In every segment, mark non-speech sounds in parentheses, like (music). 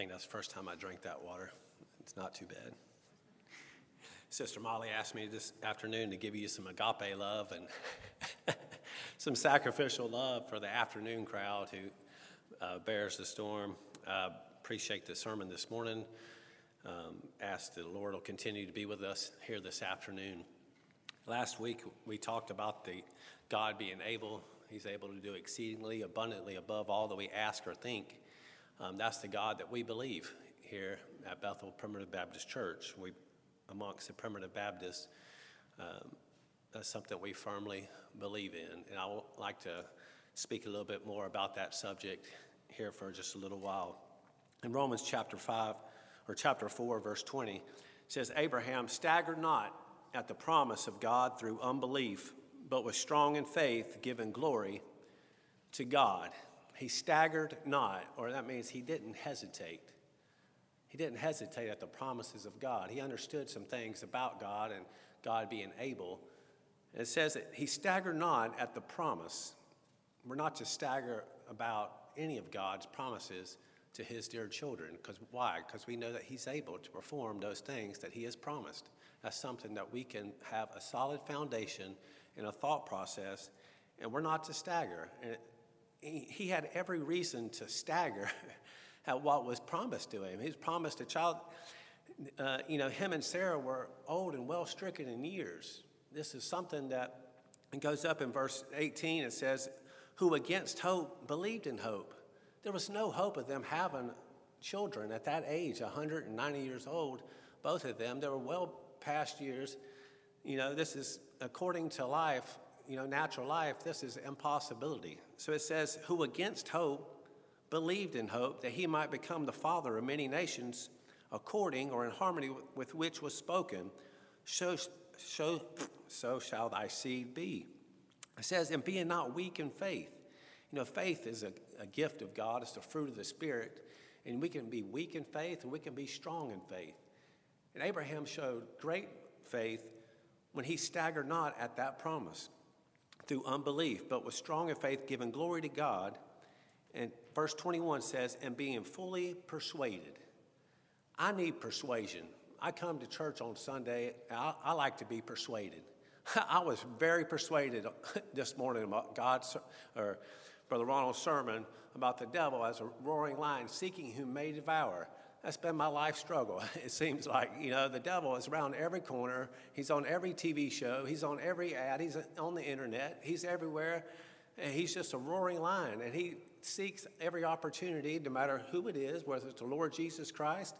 think that's the first time I drank that water. It's not too bad. Sister Molly asked me this afternoon to give you some agape love and (laughs) some sacrificial love for the afternoon crowd who uh, bears the storm. Uh, appreciate the sermon this morning. Um, ask the Lord will continue to be with us here this afternoon. Last week we talked about the God being able, He's able to do exceedingly abundantly above all that we ask or think. Um, that's the God that we believe here at Bethel Primitive Baptist Church. We, amongst the Primitive Baptists, um, that's something we firmly believe in. And I would like to speak a little bit more about that subject here for just a little while. In Romans chapter 5, or chapter 4, verse 20, says, Abraham staggered not at the promise of God through unbelief, but was strong in faith, giving glory to God. He staggered not, or that means he didn't hesitate. He didn't hesitate at the promises of God. He understood some things about God and God being able. And it says that he staggered not at the promise. We're not to stagger about any of God's promises to his dear children. Because why? Because we know that he's able to perform those things that he has promised. That's something that we can have a solid foundation in a thought process, and we're not to stagger. And he had every reason to stagger (laughs) at what was promised to him. He was promised a child. Uh, you know, him and Sarah were old and well stricken in years. This is something that goes up in verse 18. It says, Who against hope believed in hope. There was no hope of them having children at that age, 190 years old, both of them. They were well past years. You know, this is according to life, you know, natural life, this is impossibility. So it says, Who against hope believed in hope that he might become the father of many nations, according or in harmony with which was spoken, so, so, so shall thy seed be. It says, And being not weak in faith. You know, faith is a, a gift of God, it's the fruit of the Spirit. And we can be weak in faith and we can be strong in faith. And Abraham showed great faith when he staggered not at that promise through unbelief, but was strong in faith, giving glory to God. And verse 21 says, and being fully persuaded. I need persuasion. I come to church on Sunday, I, I like to be persuaded. (laughs) I was very persuaded (laughs) this morning about God's, or Brother Ronald's sermon about the devil as a roaring lion seeking whom may devour. That's been my life struggle. (laughs) It seems like, you know, the devil is around every corner. He's on every TV show. He's on every ad. He's on the internet. He's everywhere. And he's just a roaring lion. And he seeks every opportunity, no matter who it is, whether it's the Lord Jesus Christ,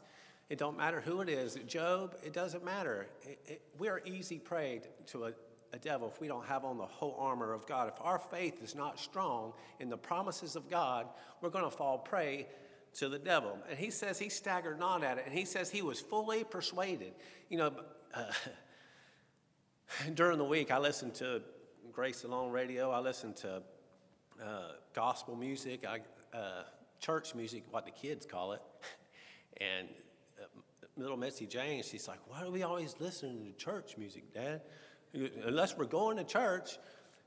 it don't matter who it is. Job, it doesn't matter. It, it, we are easy prey to a a devil if we don't have on the whole armor of God. If our faith is not strong in the promises of God, we're going to fall prey to the devil. And he says he staggered not at it, and he says he was fully persuaded. You know, uh, (laughs) during the week, I listen to Grace Alone radio, I listen to uh, gospel music, I, uh, church music, what the kids call it. (laughs) And uh, little Missy Jane, she's like, Why are we always listening to church music, Dad? Unless we're going to church,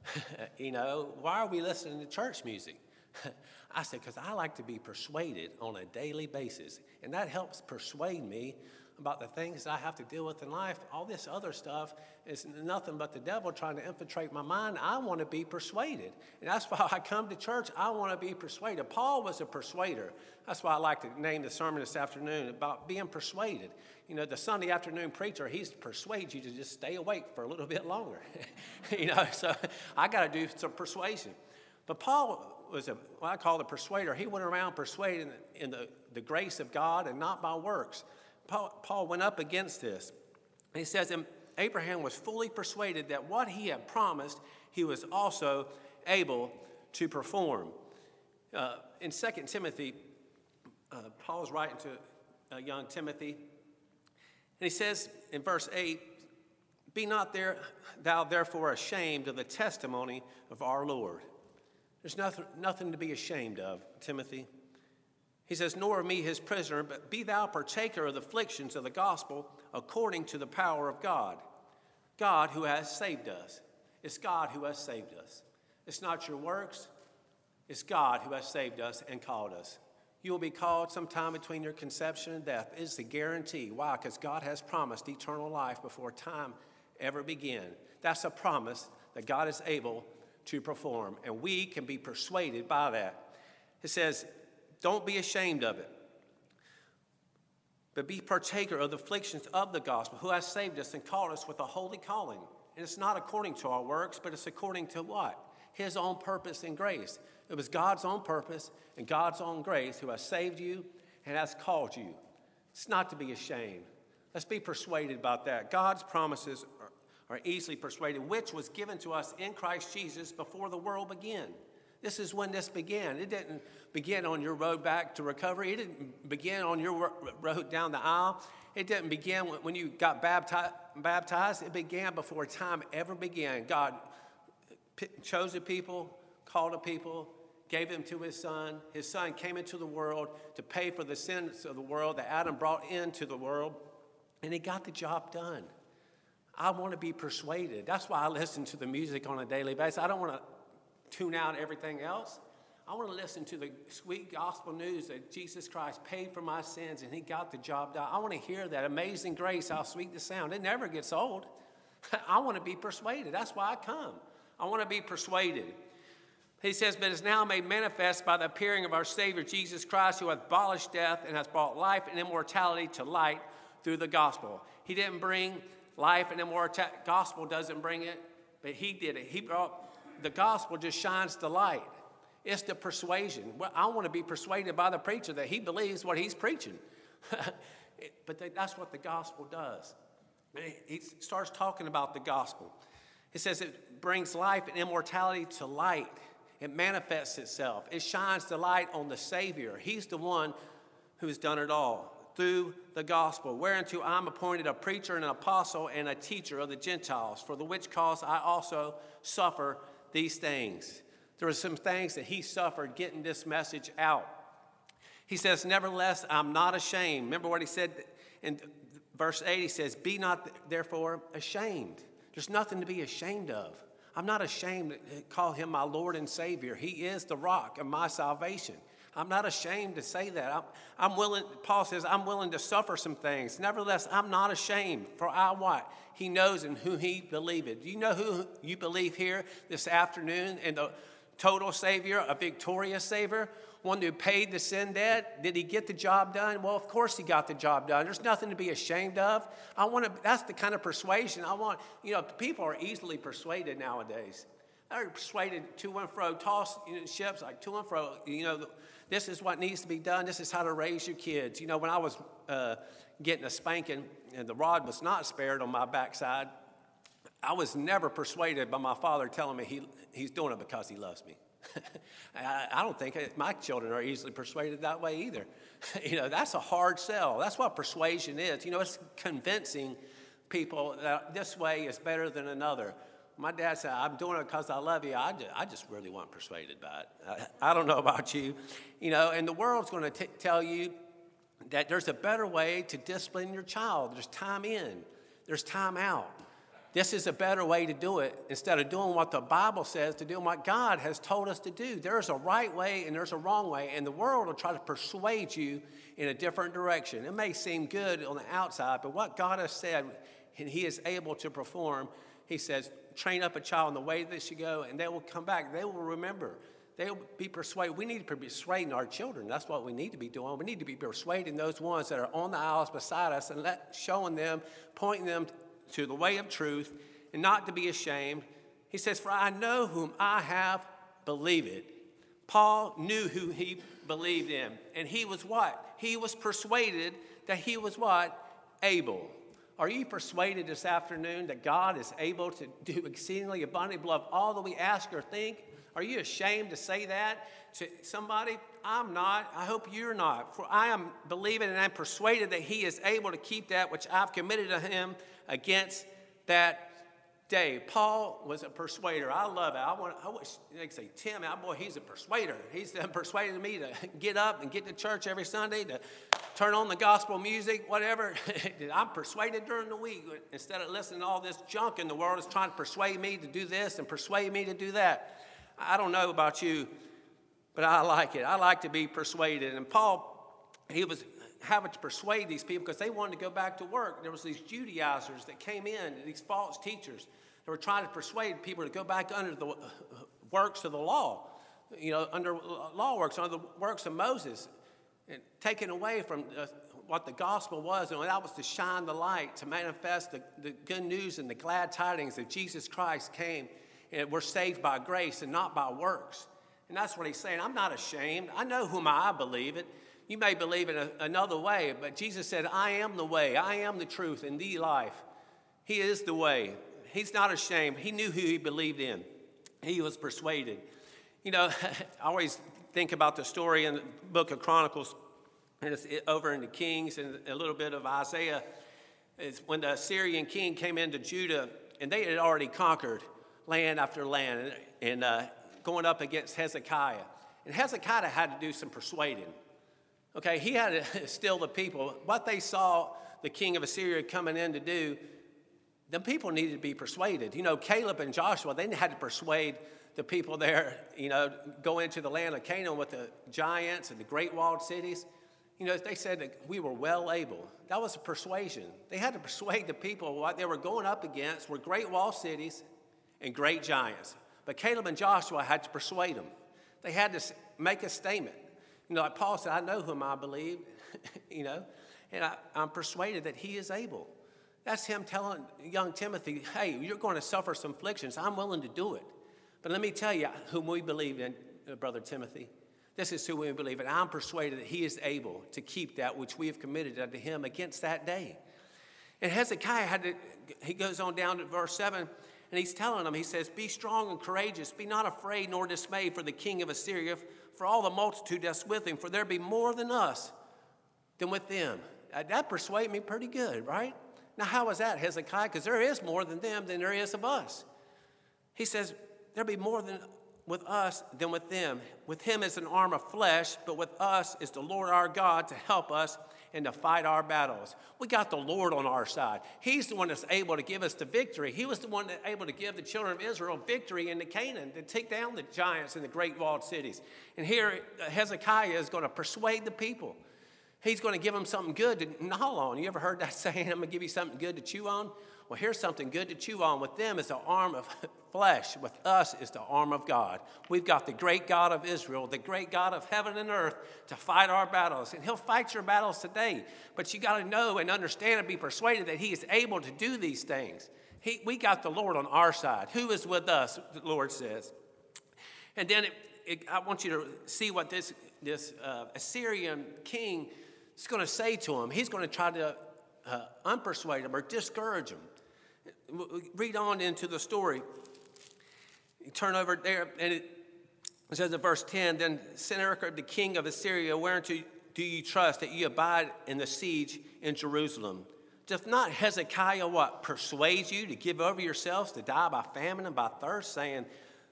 (laughs) you know, why are we listening to church music? (laughs) I said, because I like to be persuaded on a daily basis. And that helps persuade me about the things I have to deal with in life. All this other stuff is nothing but the devil trying to infiltrate my mind. I want to be persuaded. And that's (laughs) why I come to church. I want to be persuaded. Paul was a persuader. That's why I like to name the sermon this afternoon about being persuaded. You know, the Sunday afternoon preacher, he's to persuade you to just stay awake for a little (laughs) bit longer. you know, so I got to do some persuasion. But Paul was a, what I call a persuader. He went around persuading in the, the grace of God and not by works. Paul, Paul went up against this. He says, and Abraham was fully persuaded that what he had promised, he was also able to perform. Uh, in 2 Timothy, uh, Paul's writing to uh, young Timothy, and he says in verse 8, Be not there, thou therefore ashamed of the testimony of our Lord. There's nothing, nothing to be ashamed of, Timothy. He says, Nor of me his prisoner, but be thou partaker of the afflictions of the gospel according to the power of God. God who has saved us. It's God who has saved us. It's not your works, it's God who has saved us and called us. You will be called sometime between your conception and death. It's the guarantee. Why? Because God has promised eternal life before time ever began. That's a promise that God is able to perform, and we can be persuaded by that. It says, Don't be ashamed of it, but be partaker of the afflictions of the gospel, who has saved us and called us with a holy calling. And it's not according to our works, but it's according to what? His own purpose and grace. It was God's own purpose and God's own grace who has saved you and has called you. It's not to be ashamed. Let's be persuaded about that. God's promises are, easily persuaded, which was given to us in Christ Jesus before the world began. This is when this began. It didn't begin on your road back to recovery. It didn't begin on your road down the aisle. It didn't begin when you got baptized. It began before time ever began. God chose a people, called a people, gave them to his son. His son came into the world to pay for the sins of the world that Adam brought into the world, and he got the job done. I want to be persuaded. That's why I listen to the music on a daily basis. I don't want to tune out everything else. I want to listen to the sweet gospel news that Jesus Christ paid for my sins and he got the job done. I want to hear that amazing grace, how sweet the sound. It never gets old. (laughs) I want to be persuaded. That's why I come. I want to be persuaded. He says, But is now made manifest by the appearing of our Savior Jesus Christ, who hath abolished death and has brought life and immortality to light through the gospel. He didn't bring life and immortality, gospel doesn't bring it, but He did it. He brought the gospel, just shines the light. It's the persuasion. Well, I want to be persuaded by the preacher that he believes what he's preaching. (laughs) but that's what the gospel does. He starts talking about the gospel. It says it brings life and immortality to light. It manifests itself. It shines the light on the Savior. He's the one who's done it all through the gospel, whereunto I'm appointed a preacher and an apostle and a teacher of the Gentiles, for the which cause I also suffer these things. There were some things that he suffered getting this message out. He says, Nevertheless, I'm not ashamed. Remember what he said in verse 8? He says, Be not therefore ashamed. There's nothing to be ashamed of. I'm not ashamed to call him my Lord and Savior. He is the rock of my salvation. I'm not ashamed to say that. I'm, I'm, willing, Paul says, I'm willing to suffer some things. Nevertheless, I'm not ashamed, for I what? He knows in who he believed. Do you know who you believe here this afternoon in the total Savior, a victorious Savior? one who paid the sin debt. Did he get the job done? Well, of course he got the job done. There's nothing to be ashamed of. I want to, that's the kind of persuasion I want. You know, people are easily persuaded nowadays. They're persuaded to and fro, toss you know, ships like to and fro. You know, this is what needs to be done. This is how to raise your kids. You know, when I was uh, getting a spanking and the rod was not spared on my backside, I was never persuaded by my father telling me he, he's doing it because he loves me. (laughs) I don't think my children are easily persuaded that way either. (laughs) you know, that's a hard sell. That's what persuasion is. You know, it's convincing people that this way is better than another. My dad said, I'm doing it because I love you. I just, I just really want persuaded by it. I, I, don't know about you. You know, and the world's going to tell you that there's a better way to discipline your child. There's time in, there's time out. This is a better way to do it instead of doing what the Bible says to do and what God has told us to do. There's a right way and there's a wrong way, and the world will try to persuade you in a different direction. It may seem good on the outside, but what God has said and He is able to perform, He says, train up a child in the way they should go, and they will come back. They will remember. They'll be persuaded. We need to be persuading our children. That's what we need to be doing. We need to be persuading those ones that are on the aisles beside us and let, showing them, pointing them to the way of truth and not to be ashamed. He says, For I know whom I have believed. Paul knew who he believed in. And he was what? He was persuaded that he was what? Able. Are you persuaded this afternoon that God is able to do exceedingly abundantly above all that we ask or think? Are you ashamed to say that to somebody? I'm not. I hope you're not. For I am believing and I'm persuaded that He is able to keep that which I've committed to Him against that day. Paul was a persuader. I love it. I want. I wish they could say Tim. Boy, he's a persuader. He's persuaded me to get up and get to church every Sunday to turn on the gospel music, whatever. (laughs) I'm persuaded during the week instead of listening to all this junk in the world is trying to persuade me to do this and persuade me to do that. I don't know about you, But I like it. I like to be persuaded. And Paul, he was having to persuade these people because they wanted to go back to work. There was these Judaizers that came in, these false teachers that were trying to persuade people to go back under the uh, works of the law, you know, under uh, law works, under the works of Moses, and taken away from what the gospel was, and that was to shine the light, to manifest the, the good news and the glad tidings that Jesus Christ came and we're saved by grace and not by works. And that's what he's saying. I'm not ashamed. I know whom I believe it. You may believe in a, another way, but Jesus said, I am the way, I am the truth, and the life. He is the way. He's not ashamed. He knew who he believed in, he was persuaded. You know, (laughs) I always think about the story in the book of Chronicles, and it's over in the Kings and a little bit of Isaiah. It's when the Assyrian king came into Judah, and they had already conquered land after land and, and uh, going up against Hezekiah. And Hezekiah had to do some persuading. Okay, he had to (laughs) still the people. What they saw the king of Assyria coming in to do, the people needed to be persuaded. You know, Caleb and Joshua, they had to persuade the people there, you know, go into the land of Canaan with the giants and the great walled cities. You know, they said that we were well able. That was a persuasion. They had to persuade the people what they were going up against were great walled cities and great giants. But Caleb and Joshua had to persuade them. They had to make a statement. You know, like Paul said, I know whom I believe, (laughs) you know, and I, I'm persuaded that he is able. That's him telling young Timothy, hey, you're going to suffer some afflictions. I'm willing to do it. But let me tell you whom we believe in, uh, Brother Timothy. This is who we believe in. I'm persuaded that he is able to keep that which we have committed unto him against that day. And Hezekiah had to, he goes on down to verse 7, and he's telling them, he says, Be strong and courageous, be not afraid nor dismayed for the king of Assyria, for all the multitude that's with him, for there be more than us than with them. That persuaded me pretty good, right? Now, how is that, Hezekiah? Because there is more than them than there is of us. He says, There be more than with us than with them. With him is an arm of flesh, but with us is the Lord our God to help us and to fight our battles. We got the Lord on our side. He's the one that's able to give us the victory. He was the one that able to give the children of Israel victory in the Canaan to take down the giants in the great walled cities. And here uh, Hezekiah is going to persuade the people. He's going to give them something good to gnaw on. You ever heard that (laughs) saying, I'm going to give you something good to chew on? Well, here's something good to chew on. With them is the arm of (laughs) flesh. With us is the arm of God. We've got the great God of Israel, the great God of heaven and earth to fight our battles. And He'll fight your battles today. But you got to know and understand and be persuaded that He is able to do these things. He, we got the Lord on our side. Who is with us, the Lord says. And then it, it, I want you to see what this, this uh, Assyrian king is going to say to him. He's going to try to uh, unpersuade him or discourage him. Read on into the story. You turn over there, and it says in verse 10 Then Sennacherib, the king of Assyria, whereunto do you trust that ye abide in the siege in Jerusalem? Doth not Hezekiah what persuade you to give over yourselves to die by famine and by thirst, saying,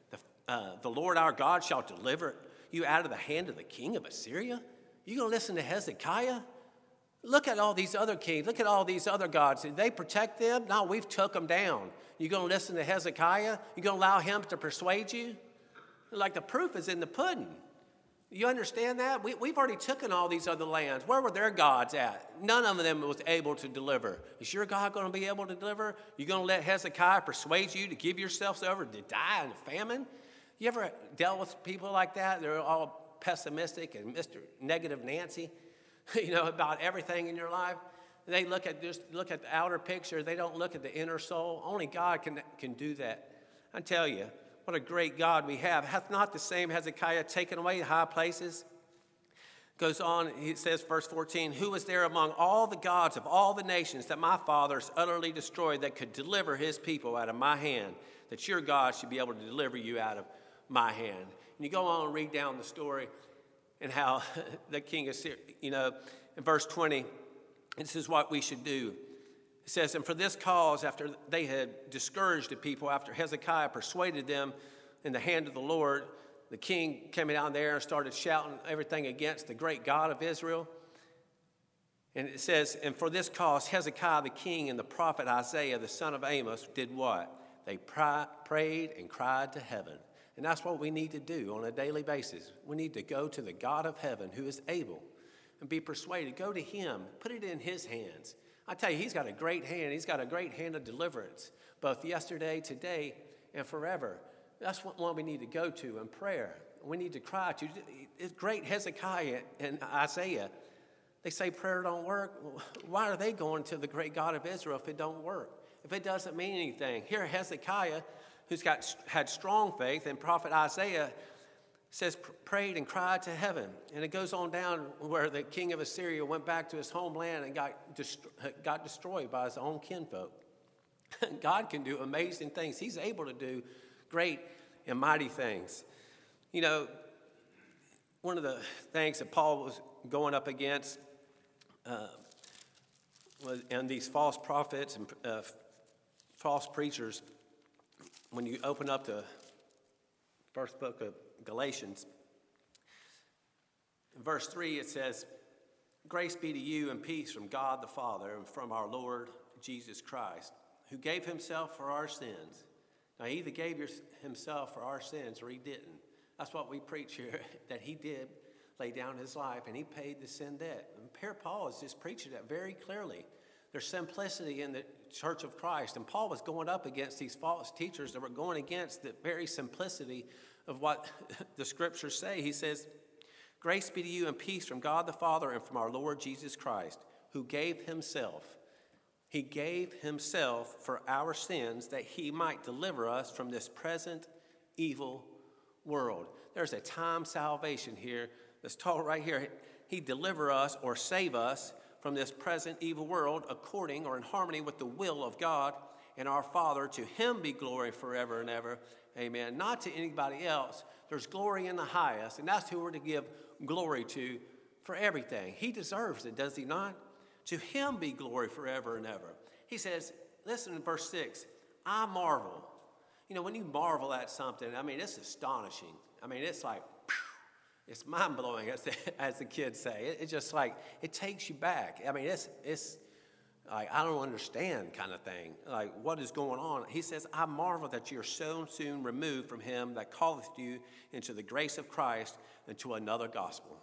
The, uh, the Lord our God shall deliver you out of the hand of the king of Assyria? You gonna listen to Hezekiah? Look at all these other kings. Look at all these other gods. Did they protect them? No, we've took them down. You going to listen to Hezekiah? You going to allow him to persuade you? Like the proof is in the pudding. You understand that? We, we've already taken all these other lands. Where were their gods at? None of them was able to deliver. Is your God going to be able to deliver? You going to let Hezekiah persuade you to give yourselves over to die in a famine? You ever dealt with people like that? They're all pessimistic and Mr. Negative Nancy. (laughs) you know, about everything in your life. They look at just look at the outer picture. They don't look at the inner soul. Only God can, can do that. I tell you, what a great God we have. Hath not the same Hezekiah taken away high places? Goes on, he says, verse 14, Who was there among all the gods of all the nations that my fathers utterly destroyed that could deliver his people out of my hand? That your God should be able to deliver you out of my hand. And you go on and read down the story and how (laughs) the king of Syria, you know, in verse 20, this is what we should do. It says, And for this cause, after they had discouraged the people, after Hezekiah persuaded them in the hand of the Lord, the king came down there and started shouting everything against the great God of Israel. And it says, And for this cause, Hezekiah the king and the prophet Isaiah the son of Amoz did what? They prayed and cried to heaven. And that's what we need to do on a daily basis. We need to go to the God of heaven who is able and be persuaded. Go to Him, put it in His hands. I tell you, He's got a great hand. He's got a great hand of deliverance, both yesterday, today, and forever. That's what we need to go to in prayer. We need to cry to. It's great Hezekiah and Isaiah. They say prayer don't work. Why are they going to the great God of Israel if it don't work? If it doesn't mean anything? Here, Hezekiah, who's got had strong faith, and prophet Isaiah says prayed and cried to heaven. And it goes on down where the king of Assyria went back to his homeland and got, dest- got destroyed by his own kinfolk. (laughs) God can do amazing things. He's able to do great and mighty things. You know, one of the things that Paul was going up against uh, was, and these false prophets and uh, false preachers, when you open up the first book of Galatians, in verse 3 it says, Grace be to you and peace from God the Father and from our Lord Jesus Christ, who gave himself for our sins. Now, he either gave himself for our sins or he didn't. That's what we preach here, (laughs) that he did lay down his life and he paid the sin debt. And here Paul is just preaching that very clearly. There's simplicity in the church of Christ. And Paul was going up against these false teachers that were going against the very simplicity of what (laughs) the scriptures say. He says, Grace be to you and peace from God the Father and from our Lord Jesus Christ, who gave himself. He gave himself for our sins that he might deliver us from this present evil world. There's a time salvation here that's taught right here. He deliver us or save us from this present evil world according or in harmony with the will of God and our Father. To him be glory forever and ever. Amen. Not to anybody else. There's glory in the highest, and that's who we're to give glory to for everything. He deserves it, does he not? To him be glory forever and ever. He says, listen in verse 6 I marvel. You know, when you marvel at something, I mean, it's astonishing. I mean, it's like, it's mind blowing, as, the, as the kids say. It, it's just like, it takes you back. I mean, it's, it's like, I don't understand kind of thing. Like, what is going on? He says, I marvel that you're so soon removed from him that calleth you into the grace of Christ and to another gospel.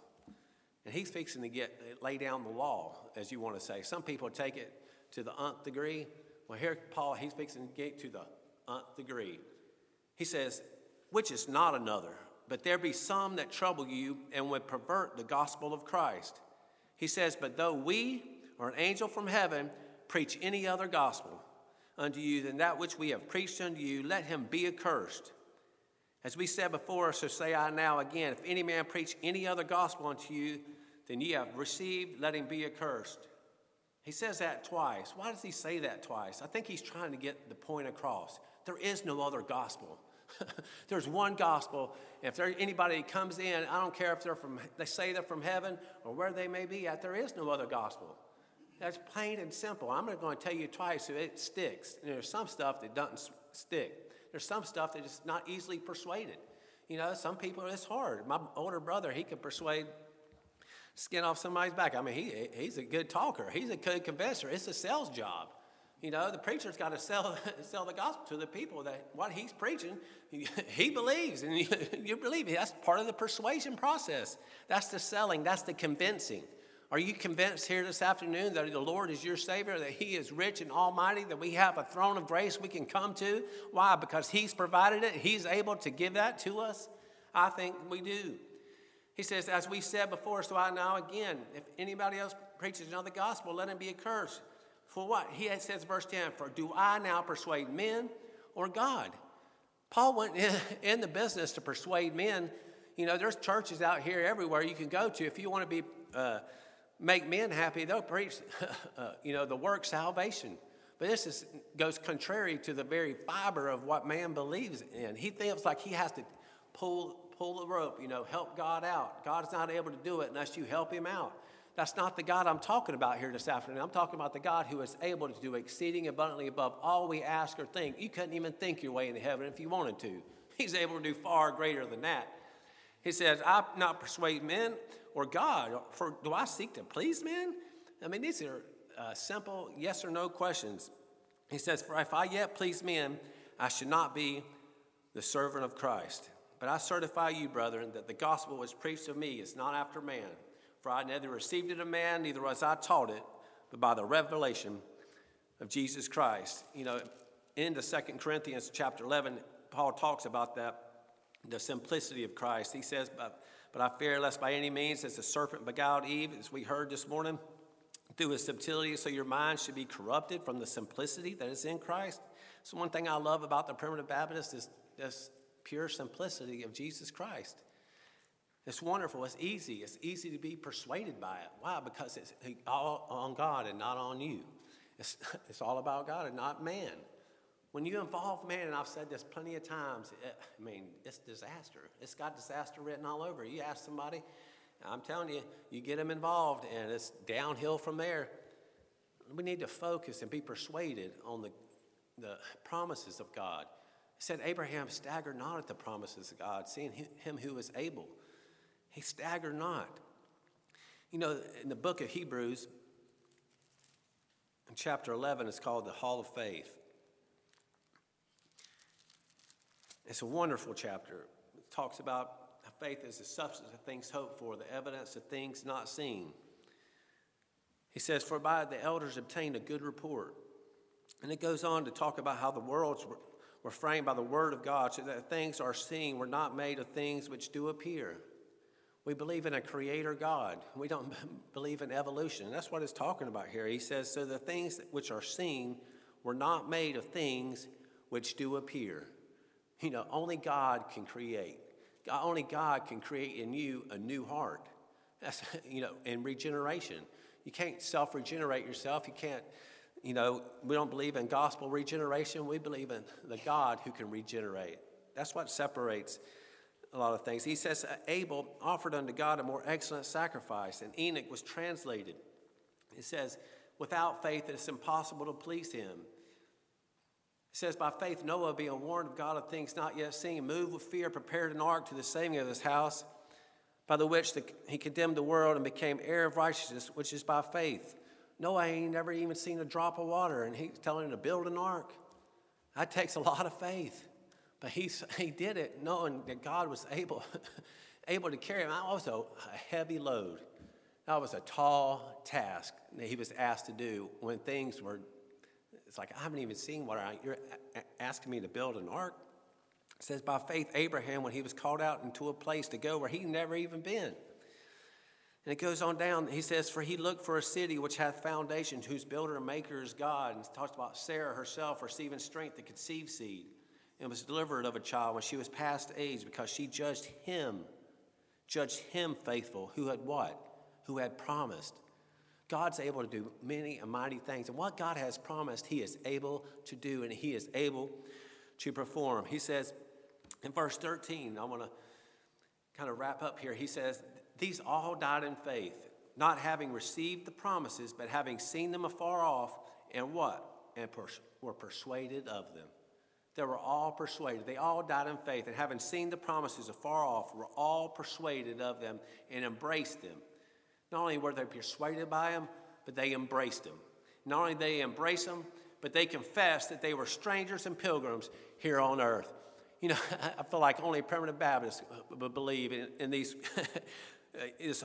And he's fixing to get lay down the law, as you want to say. Some people take it to the nth degree. Well, here Paul, he's fixing to get to the nth degree. He says, which is not another, but there be some that trouble you and would pervert the gospel of Christ. He says, But though we or an angel from heaven preach any other gospel unto you than that which we have preached unto you, let him be accursed. As we said before, so say I now again, if any man preach any other gospel unto you than ye have received, let him be accursed. He says that twice. Why does he say that twice? I think he's trying to get the point across. There is no other gospel. (laughs) There's one gospel. If there anybody comes in, I don't care if they're from they say they're from heaven or where they may be at, there is no other gospel. That's plain and simple. I'm not going to tell you twice so it sticks. And there's some stuff that doesn't stick. There's some stuff that is not easily persuaded. You know, some people it's hard. My older brother, he could persuade skin off somebody's back. I mean, he, he's a good talker. He's a good convincer. It's a sales job. You know, the preacher's got to sell, (laughs) sell the gospel to the people that what he's preaching, he, (laughs) he believes, and you, (laughs) you believe it. That's part of the persuasion process. That's the selling, that's the convincing. Are you convinced here this afternoon that the Lord is your Savior, that He is rich and almighty, that we have a throne of grace we can come to? Why? Because He's provided it, He's able to give that to us? I think we do. He says, as we said before, so I now again, if anybody else preaches another gospel, let him be accursed. For what? He says, verse 10, for do I now persuade men or God? Paul went (laughs) in, the business to persuade men. You know, there's churches out here everywhere you can go to. If you want to be, uh, make men happy, they'll preach, (laughs) uh, you know, the work salvation. But this is, goes contrary to the very fiber of what man believes in. He feels like he has to pull, pull the rope, you know, help God out. God's not able to do it unless you help him out. That's not the God I'm talking about here this afternoon. I'm talking about the God who is able to do exceeding abundantly above all we ask or think. You couldn't even think your way into heaven if you wanted to. (laughs) He's able to do far greater than that. He says, I not persuade men or God, for do I seek to please men? I mean, these are uh, simple yes or no questions. He says, For if I yet please men, I should not be the servant of Christ. But I certify you, brethren, that the gospel was preached of me is not after man. For I neither received it of man, neither was I taught it, but by the revelation of Jesus Christ. You know, in the Second Corinthians chapter 11, Paul talks about that, the simplicity of Christ. He says, but, but I fear lest by any means, as the serpent beguiled Eve, as we heard this morning, through his subtlety, so your mind should be corrupted from the simplicity that is in Christ. So, one thing I love about the primitive Baptist is this pure simplicity of Jesus Christ. It's wonderful. It's easy. It's easy to be persuaded by it. Why? Because it's all on God and not on you. It's, (laughs) it's all about God and not man. When you involve man, and I've said this plenty of times, it, I mean, it's disaster. It's got disaster written all over. You ask somebody, I'm telling you, you get them involved, and it's downhill from there. We need to focus and be persuaded on the, the promises of God. He said, Abraham staggered not at the promises of God, seeing him who is able. He staggered not. You know, in the book of Hebrews, in chapter 11, it's called the Hall of Faith. It's a wonderful chapter. It talks about faith is the substance of things hoped for, the evidence of things not seen. He says, For by the elders obtained a good report. And it goes on to talk about how the worlds were, were framed by the word of God, so that things are seen were not made of things which do appear. We believe in a creator God. We don't (laughs) believe in evolution. That's what it's talking about here. He says, So the things which are seen were not made of things which do appear. You know, only God can create. Only God can create in you a new heart. That's, (laughs) you know, in regeneration. You can't self regenerate yourself. You can't, you know, we don't believe in gospel regeneration. We believe in the God who can regenerate. That's what separates a lot of things. He says, Abel offered unto God a more excellent sacrifice, and Enoch was translated. It says, without faith, it is impossible to please him. It says, By faith, Noah, being warned of God of things not yet seen, moved with fear, prepared an ark to the saving of his house, by the which the, he condemned the world and became heir of righteousness, which is by faith. Noah ain't never even seen a drop of water, and he's telling him to build an ark. That takes a lot of faith. But he, (laughs) he did it knowing that God was able, (laughs) able to carry him. That was a, a heavy load. That was a tall task that he was asked to do when things were, it's like, I haven't even seen water. You're asking me to build an ark? It says, by faith, Abraham, when he was called out into a place to go where he'd never even been. And it goes on down, he says, For he looked for a city which hath foundations, whose builder and maker is God. And talks about Sarah herself receiving strength to conceive seed and was delivered of a child when she was past age because she judged him, judged him faithful, who had what? Who had promised. God's able to do many and mighty things. And what God has promised, He is able to do, and He is able to perform. He says in verse 13, I want to kind of wrap up here. He says, These all died in faith, not having received the promises, but having seen them afar off, and what? And pers- were persuaded of them. They were all persuaded. They all died in faith, and having seen the promises afar off, were all persuaded of them and embraced them. Not only were they persuaded by them, but they embraced them. Not only they embrace them, but they confessed that they were strangers and pilgrims here on earth. You know, (laughs) I feel like only primitive Baptists uh, would believe in, in these (laughs) uh, this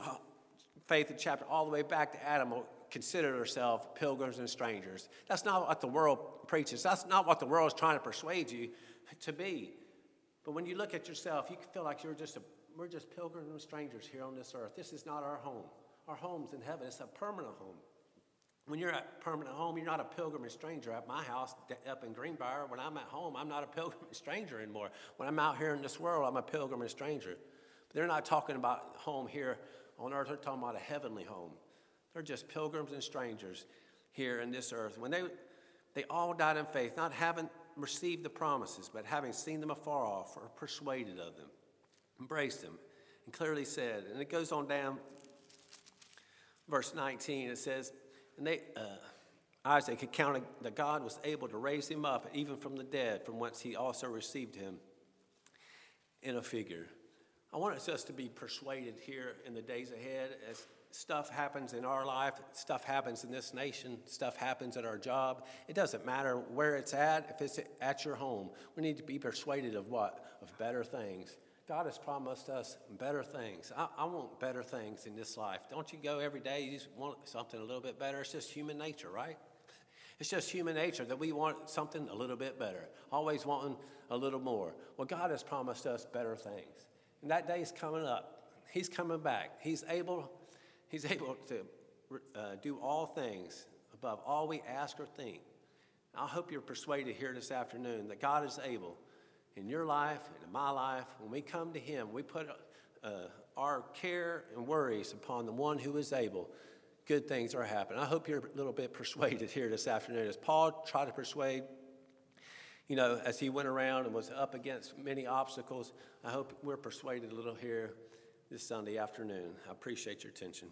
faith chapter all the way back to Adam considered ourselves pilgrims and strangers. That's not what the world preaches. That's not what the world is trying to persuade you to be. But when you look at yourself, you can feel like you're just a, we're just pilgrims and strangers here on this earth. This is not our home. Our home's in heaven. It's a permanent home. When you're at permanent home, you're not a pilgrim and stranger. At my house up in Greenbrier, when I'm at home, I'm not a (laughs) pilgrim and stranger anymore. When I'm out here in this world, I'm a pilgrim and stranger. But they're not talking about home here on earth. They're talking about a heavenly home. They're just pilgrims and strangers here in this earth. When they, they all died in faith, not having received the promises, but having seen them afar off or persuaded of them, embraced them, and clearly said, and it goes on down, verse 19, it says, and they, uh, Isaac had counted that God was able to raise him up even from the dead, from whence he also received him in a figure. I want us to be persuaded here in the days ahead as stuff happens in our life, stuff happens in this nation, stuff happens at our job. It doesn't matter where it's at, if it's at your home. We need to be persuaded of what? Of better things. God has promised us better things. I, I want better things in this life. Don't you go every day, you just want something a little bit better? It's just human nature, right? It's just human nature that we want something a little bit better, always wanting a little more. Well, God has promised us better things. And that day is coming up. He's coming back. He's able, he's able to uh, do all things above all we ask or think. I hope you're persuaded here this afternoon that God is able in your life and in my life. When we come to Him, we put uh, our care and worries upon the one who is able. Good things are happening. I hope you're a little bit persuaded here this afternoon. As Paul tried to persuade, you know, as he went around and was up against many obstacles, I hope we're persuaded a little here this Sunday afternoon. I appreciate your attention.